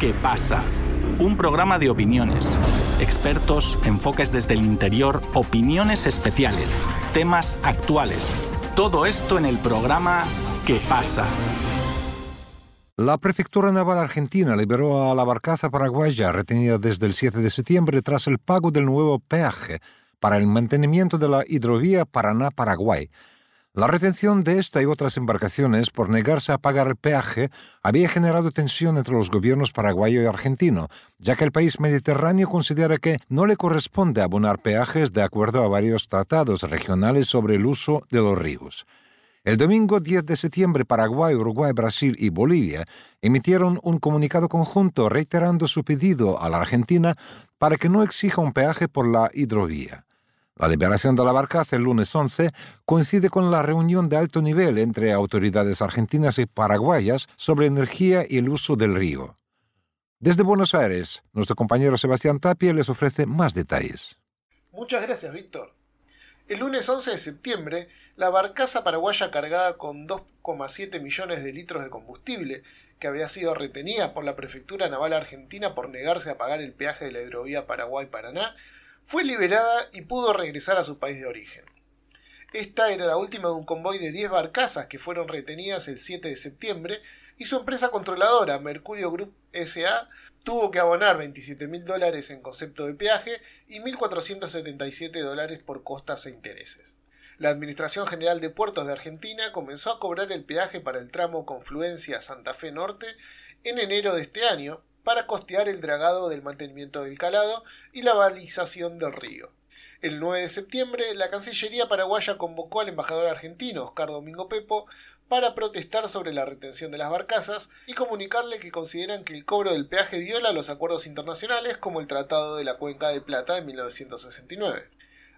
¿Qué pasa? Un programa de opiniones, expertos, enfoques desde el interior, opiniones especiales, temas actuales. Todo esto en el programa ¿Qué pasa? La Prefectura Naval Argentina liberó a la barcaza paraguaya retenida desde el 7 de septiembre tras el pago del nuevo peaje para el mantenimiento de la hidrovía Paraná-Paraguay. La retención de esta y otras embarcaciones por negarse a pagar el peaje había generado tensión entre los gobiernos paraguayo y argentino, ya que el país mediterráneo considera que no le corresponde abonar peajes de acuerdo a varios tratados regionales sobre el uso de los ríos. El domingo 10 de septiembre, Paraguay, Uruguay, Brasil y Bolivia emitieron un comunicado conjunto reiterando su pedido a la Argentina para que no exija un peaje por la hidrovía. La liberación de la barcaza el lunes 11 coincide con la reunión de alto nivel entre autoridades argentinas y paraguayas sobre energía y el uso del río. Desde Buenos Aires, nuestro compañero Sebastián Tapia les ofrece más detalles. Muchas gracias, Víctor. El lunes 11 de septiembre, la barcaza paraguaya cargada con 2,7 millones de litros de combustible, que había sido retenida por la Prefectura Naval Argentina por negarse a pagar el peaje de la hidrovía Paraguay-Paraná, fue liberada y pudo regresar a su país de origen. Esta era la última de un convoy de 10 barcazas que fueron retenidas el 7 de septiembre y su empresa controladora, Mercurio Group SA, tuvo que abonar 27 mil dólares en concepto de peaje y 1.477 dólares por costas e intereses. La Administración General de Puertos de Argentina comenzó a cobrar el peaje para el tramo Confluencia Santa Fe Norte en enero de este año para costear el dragado del mantenimiento del calado y la balización del río. El 9 de septiembre, la Cancillería paraguaya convocó al embajador argentino, Oscar Domingo Pepo, para protestar sobre la retención de las barcazas y comunicarle que consideran que el cobro del peaje viola los acuerdos internacionales como el Tratado de la Cuenca de Plata de 1969.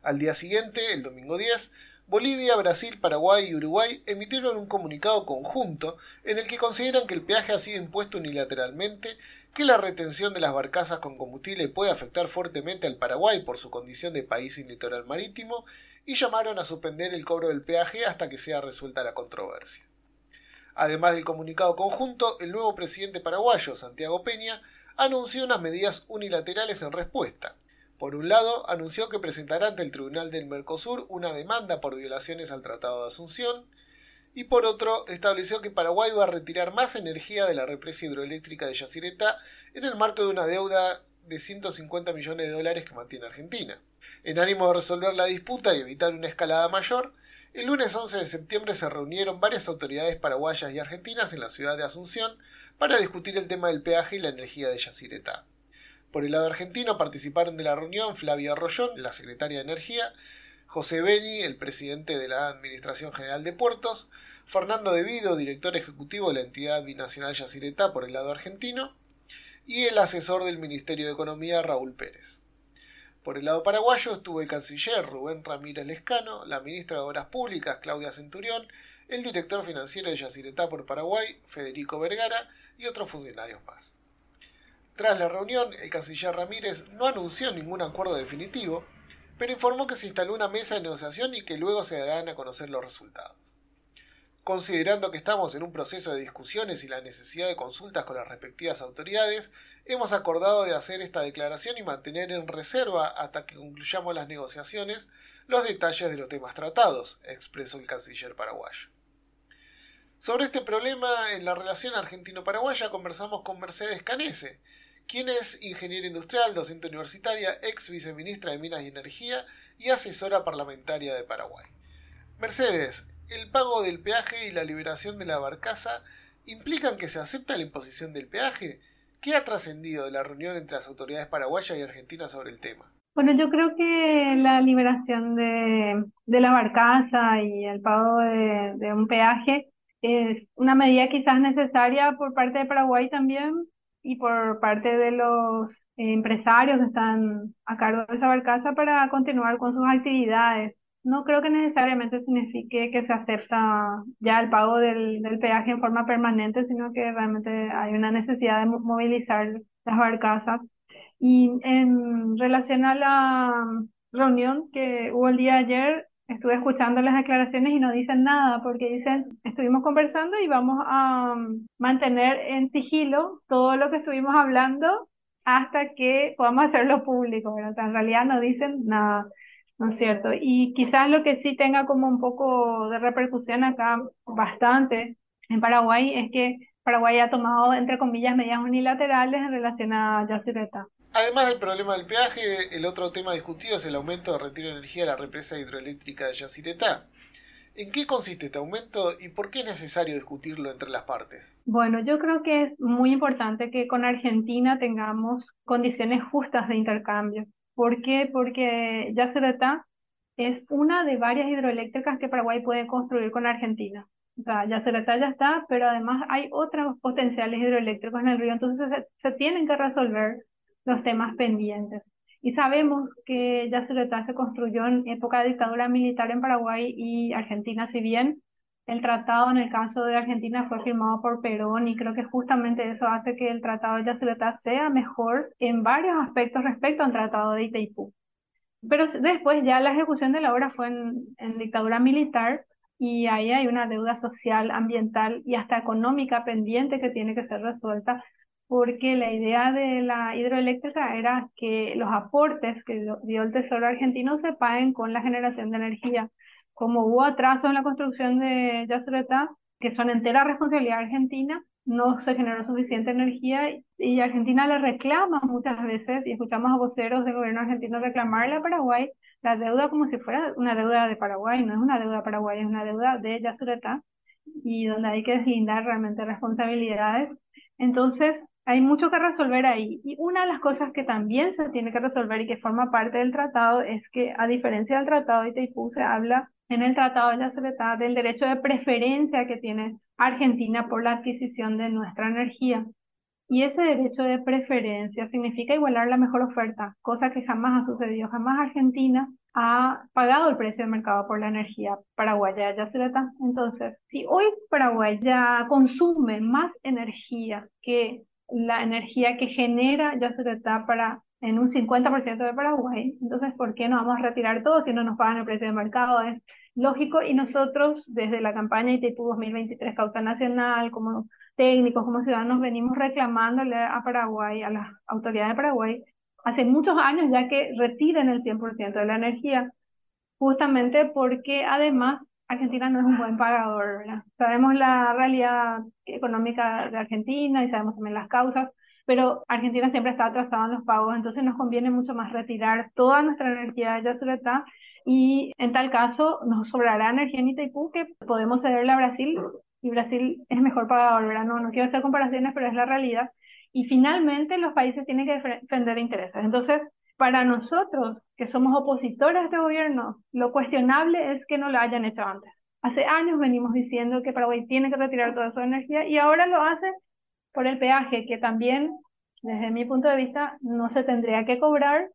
Al día siguiente, el domingo 10, Bolivia, Brasil, Paraguay y Uruguay emitieron un comunicado conjunto en el que consideran que el peaje ha sido impuesto unilateralmente, que la retención de las barcazas con combustible puede afectar fuertemente al Paraguay por su condición de país sin litoral marítimo y llamaron a suspender el cobro del peaje hasta que sea resuelta la controversia. Además del comunicado conjunto, el nuevo presidente paraguayo, Santiago Peña, anunció unas medidas unilaterales en respuesta. Por un lado, anunció que presentará ante el Tribunal del Mercosur una demanda por violaciones al Tratado de Asunción, y por otro, estableció que Paraguay va a retirar más energía de la represa hidroeléctrica de Yacyretá en el marco de una deuda de 150 millones de dólares que mantiene Argentina. En ánimo de resolver la disputa y evitar una escalada mayor, el lunes 11 de septiembre se reunieron varias autoridades paraguayas y argentinas en la ciudad de Asunción para discutir el tema del peaje y la energía de Yacyretá. Por el lado argentino participaron de la reunión Flavia Rollón, la secretaria de Energía, José Beni, el presidente de la Administración General de Puertos, Fernando Devido, director ejecutivo de la entidad binacional Yacyretá por el lado argentino, y el asesor del Ministerio de Economía, Raúl Pérez. Por el lado paraguayo estuvo el canciller Rubén Ramírez Lescano, la ministra de Obras Públicas, Claudia Centurión, el director financiero de Yacyretá por Paraguay, Federico Vergara, y otros funcionarios más. Tras la reunión, el canciller Ramírez no anunció ningún acuerdo definitivo, pero informó que se instaló una mesa de negociación y que luego se darán a conocer los resultados. Considerando que estamos en un proceso de discusiones y la necesidad de consultas con las respectivas autoridades, hemos acordado de hacer esta declaración y mantener en reserva hasta que concluyamos las negociaciones los detalles de los temas tratados, expresó el canciller paraguayo. Sobre este problema en la relación argentino-paraguaya conversamos con Mercedes Canese, quien es ingeniera industrial, docente universitaria, ex viceministra de Minas y Energía y asesora parlamentaria de Paraguay. Mercedes, el pago del peaje y la liberación de la barcaza implican que se acepta la imposición del peaje. ¿Qué ha trascendido de la reunión entre las autoridades paraguayas y argentinas sobre el tema? Bueno, yo creo que la liberación de, la barcaza y el pago de, de un peaje es una medida quizás necesaria por parte de Paraguay también y por parte de los empresarios que están a cargo de esa barcaza para continuar con sus actividades. No creo que necesariamente signifique que se acepta ya el pago del, del peaje en forma permanente, sino que realmente hay una necesidad de movilizar las barcazas. Y en relación a la reunión que hubo el día de ayer, estuve escuchando las declaraciones y no dicen nada porque dicen, estuvimos conversando y vamos a um, mantener en sigilo todo lo que estuvimos hablando hasta que podamos hacerlo público, pero en realidad no dicen nada, ¿no es cierto? Y quizás lo que sí tenga como un poco de repercusión acá, bastante, en Paraguay, es que Paraguay ha tomado, entre comillas, medidas unilaterales en relación a Yacyretá. Además del problema del peaje, el otro tema discutido es el aumento de retiro de energía de la represa hidroeléctrica de Yacyretá. ¿En qué consiste este aumento y por qué es necesario discutirlo entre las partes? Bueno, yo creo que es muy importante que con Argentina tengamos condiciones justas de intercambio. ¿Por qué? Porque Yacyretá es una de varias hidroeléctricas que Paraguay puede construir con Argentina. O sea, Yacyretá ya está, pero además hay otros potenciales hidroeléctricos en el río, entonces se, se tienen que resolver los temas pendientes. Y sabemos que Yacyretá se construyó en época de dictadura militar en Paraguay y Argentina, si bien el tratado en el caso de Argentina fue firmado por Perón y creo que justamente eso hace que el tratado de Yacyretá sea mejor en varios aspectos respecto al tratado de Itaipú. Pero después ya la ejecución de la obra fue en, en dictadura militar y ahí hay una deuda social, ambiental y hasta económica pendiente que tiene que ser resuelta porque la idea de la hidroeléctrica era que los aportes que dio el Tesoro argentino se paguen con la generación de energía. Como hubo atraso en la construcción de Yacyretá, que son entera responsabilidad argentina, no se generó suficiente energía y Argentina le reclama muchas veces, y escuchamos a voceros del gobierno argentino reclamarle a Paraguay la deuda como si fuera una deuda de Paraguay, no es una deuda de Paraguay, es una deuda de Yacyretá, y donde hay que deslindar realmente responsabilidades. Entonces, hay mucho que resolver ahí. Y una de las cosas que también se tiene que resolver y que forma parte del tratado es que, a diferencia del tratado de Itaipú, se habla en el tratado de la Secretaría del derecho de preferencia que tiene Argentina por la adquisición de nuestra energía. Y ese derecho de preferencia significa igualar la mejor oferta, cosa que jamás ha sucedido. Jamás Argentina ha pagado el precio del mercado por la energía paraguaya ya Entonces, si hoy Paraguay ya consume más energía que la energía que genera ya se está para en un 50% de Paraguay. Entonces, ¿por qué no vamos a retirar todo si no nos pagan el precio de mercado? Es lógico y nosotros desde la campaña ITIPU 2023 Causa Nacional, como técnicos, como ciudadanos, venimos reclamándole a Paraguay, a las autoridades de Paraguay, hace muchos años ya que retiren el 100% de la energía, justamente porque además Argentina no es un buen pagador, ¿verdad? Sabemos la realidad económica de Argentina y sabemos también las causas, pero Argentina siempre está atrasada en los pagos, entonces nos conviene mucho más retirar toda nuestra energía de Yacyretá y en tal caso nos sobrará energía en Itaipú que podemos cederle a Brasil y Brasil es mejor pagador, ¿verdad? No, no quiero hacer comparaciones, pero es la realidad. Y finalmente los países tienen que defender intereses. Entonces, para nosotros, que somos opositores este gobierno, lo cuestionable es que no lo hayan hecho antes. Hace años venimos diciendo que Paraguay tiene que retirar toda su energía y ahora lo hace por el peaje, que también, desde mi punto de vista, no se tendría que cobrar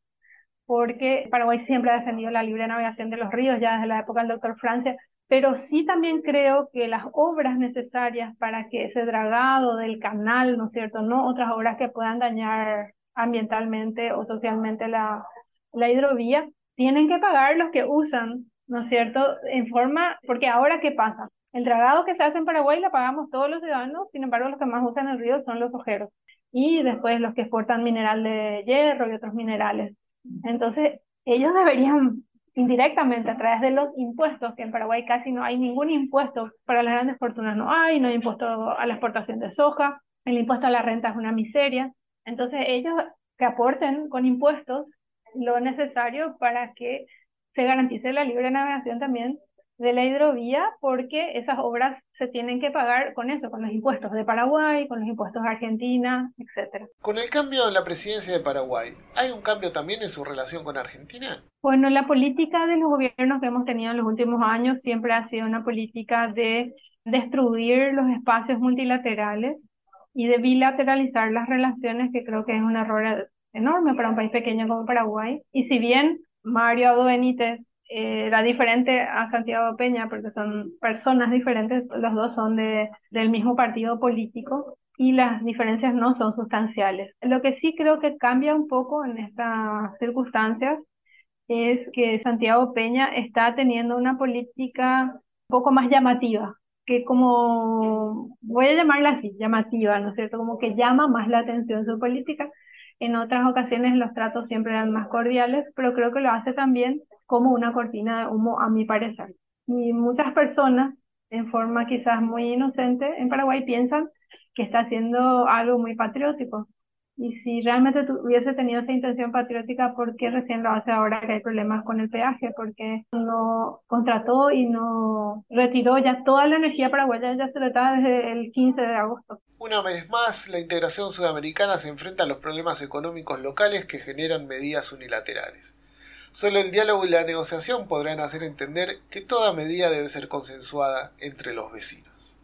porque Paraguay siempre ha defendido la libre navegación de los ríos, ya desde la época del doctor Francia, pero sí también creo que las obras necesarias para que ese dragado del canal, ¿no es cierto?, no otras obras que puedan dañar ambientalmente o socialmente la, la hidrovía, tienen que pagar los que usan, ¿no es cierto? En forma, porque ahora ¿qué pasa? El dragado que se hace en Paraguay lo pagamos todos los ciudadanos, sin embargo los que más usan el río son los ojeros y después los que exportan mineral de hierro y otros minerales. Entonces, ellos deberían indirectamente a través de los impuestos, que en Paraguay casi no hay ningún impuesto para las grandes fortunas, no hay, no hay impuesto a la exportación de soja, el impuesto a la renta es una miseria, entonces ellos que aporten con impuestos lo necesario para que se garantice la libre navegación también de la hidrovía, porque esas obras se tienen que pagar con eso, con los impuestos de Paraguay, con los impuestos de Argentina, etc. Con el cambio en la presidencia de Paraguay, ¿hay un cambio también en su relación con Argentina? Bueno, la política de los gobiernos que hemos tenido en los últimos años siempre ha sido una política de destruir los espacios multilaterales y de bilateralizar las relaciones, que creo que es un error enorme para un país pequeño como Paraguay. Y si bien Mario Abdo Benítez eh, era diferente a Santiago Peña, porque son personas diferentes, los dos son de, del mismo partido político y las diferencias no son sustanciales. Lo que sí creo que cambia un poco en estas circunstancias es que Santiago Peña está teniendo una política un poco más llamativa, que como, voy a llamarla así, llamativa, ¿no es cierto? Como que llama más la atención su política. En otras ocasiones los tratos siempre eran más cordiales, pero creo que lo hace también como una cortina de humo, a mi parecer. Y muchas personas, en forma quizás muy inocente, en Paraguay piensan que está haciendo algo muy patriótico, y si realmente hubiese tenido esa intención patriótica, ¿por qué recién lo hace ahora que hay problemas con el peaje? Porque no contrató y no retiró ya toda la energía paraguaya, ya se está desde el 15 de agosto. Una vez más, la integración sudamericana se enfrenta a los problemas económicos locales que generan medidas unilaterales. Solo el diálogo y la negociación podrán hacer entender que toda medida debe ser consensuada entre los vecinos.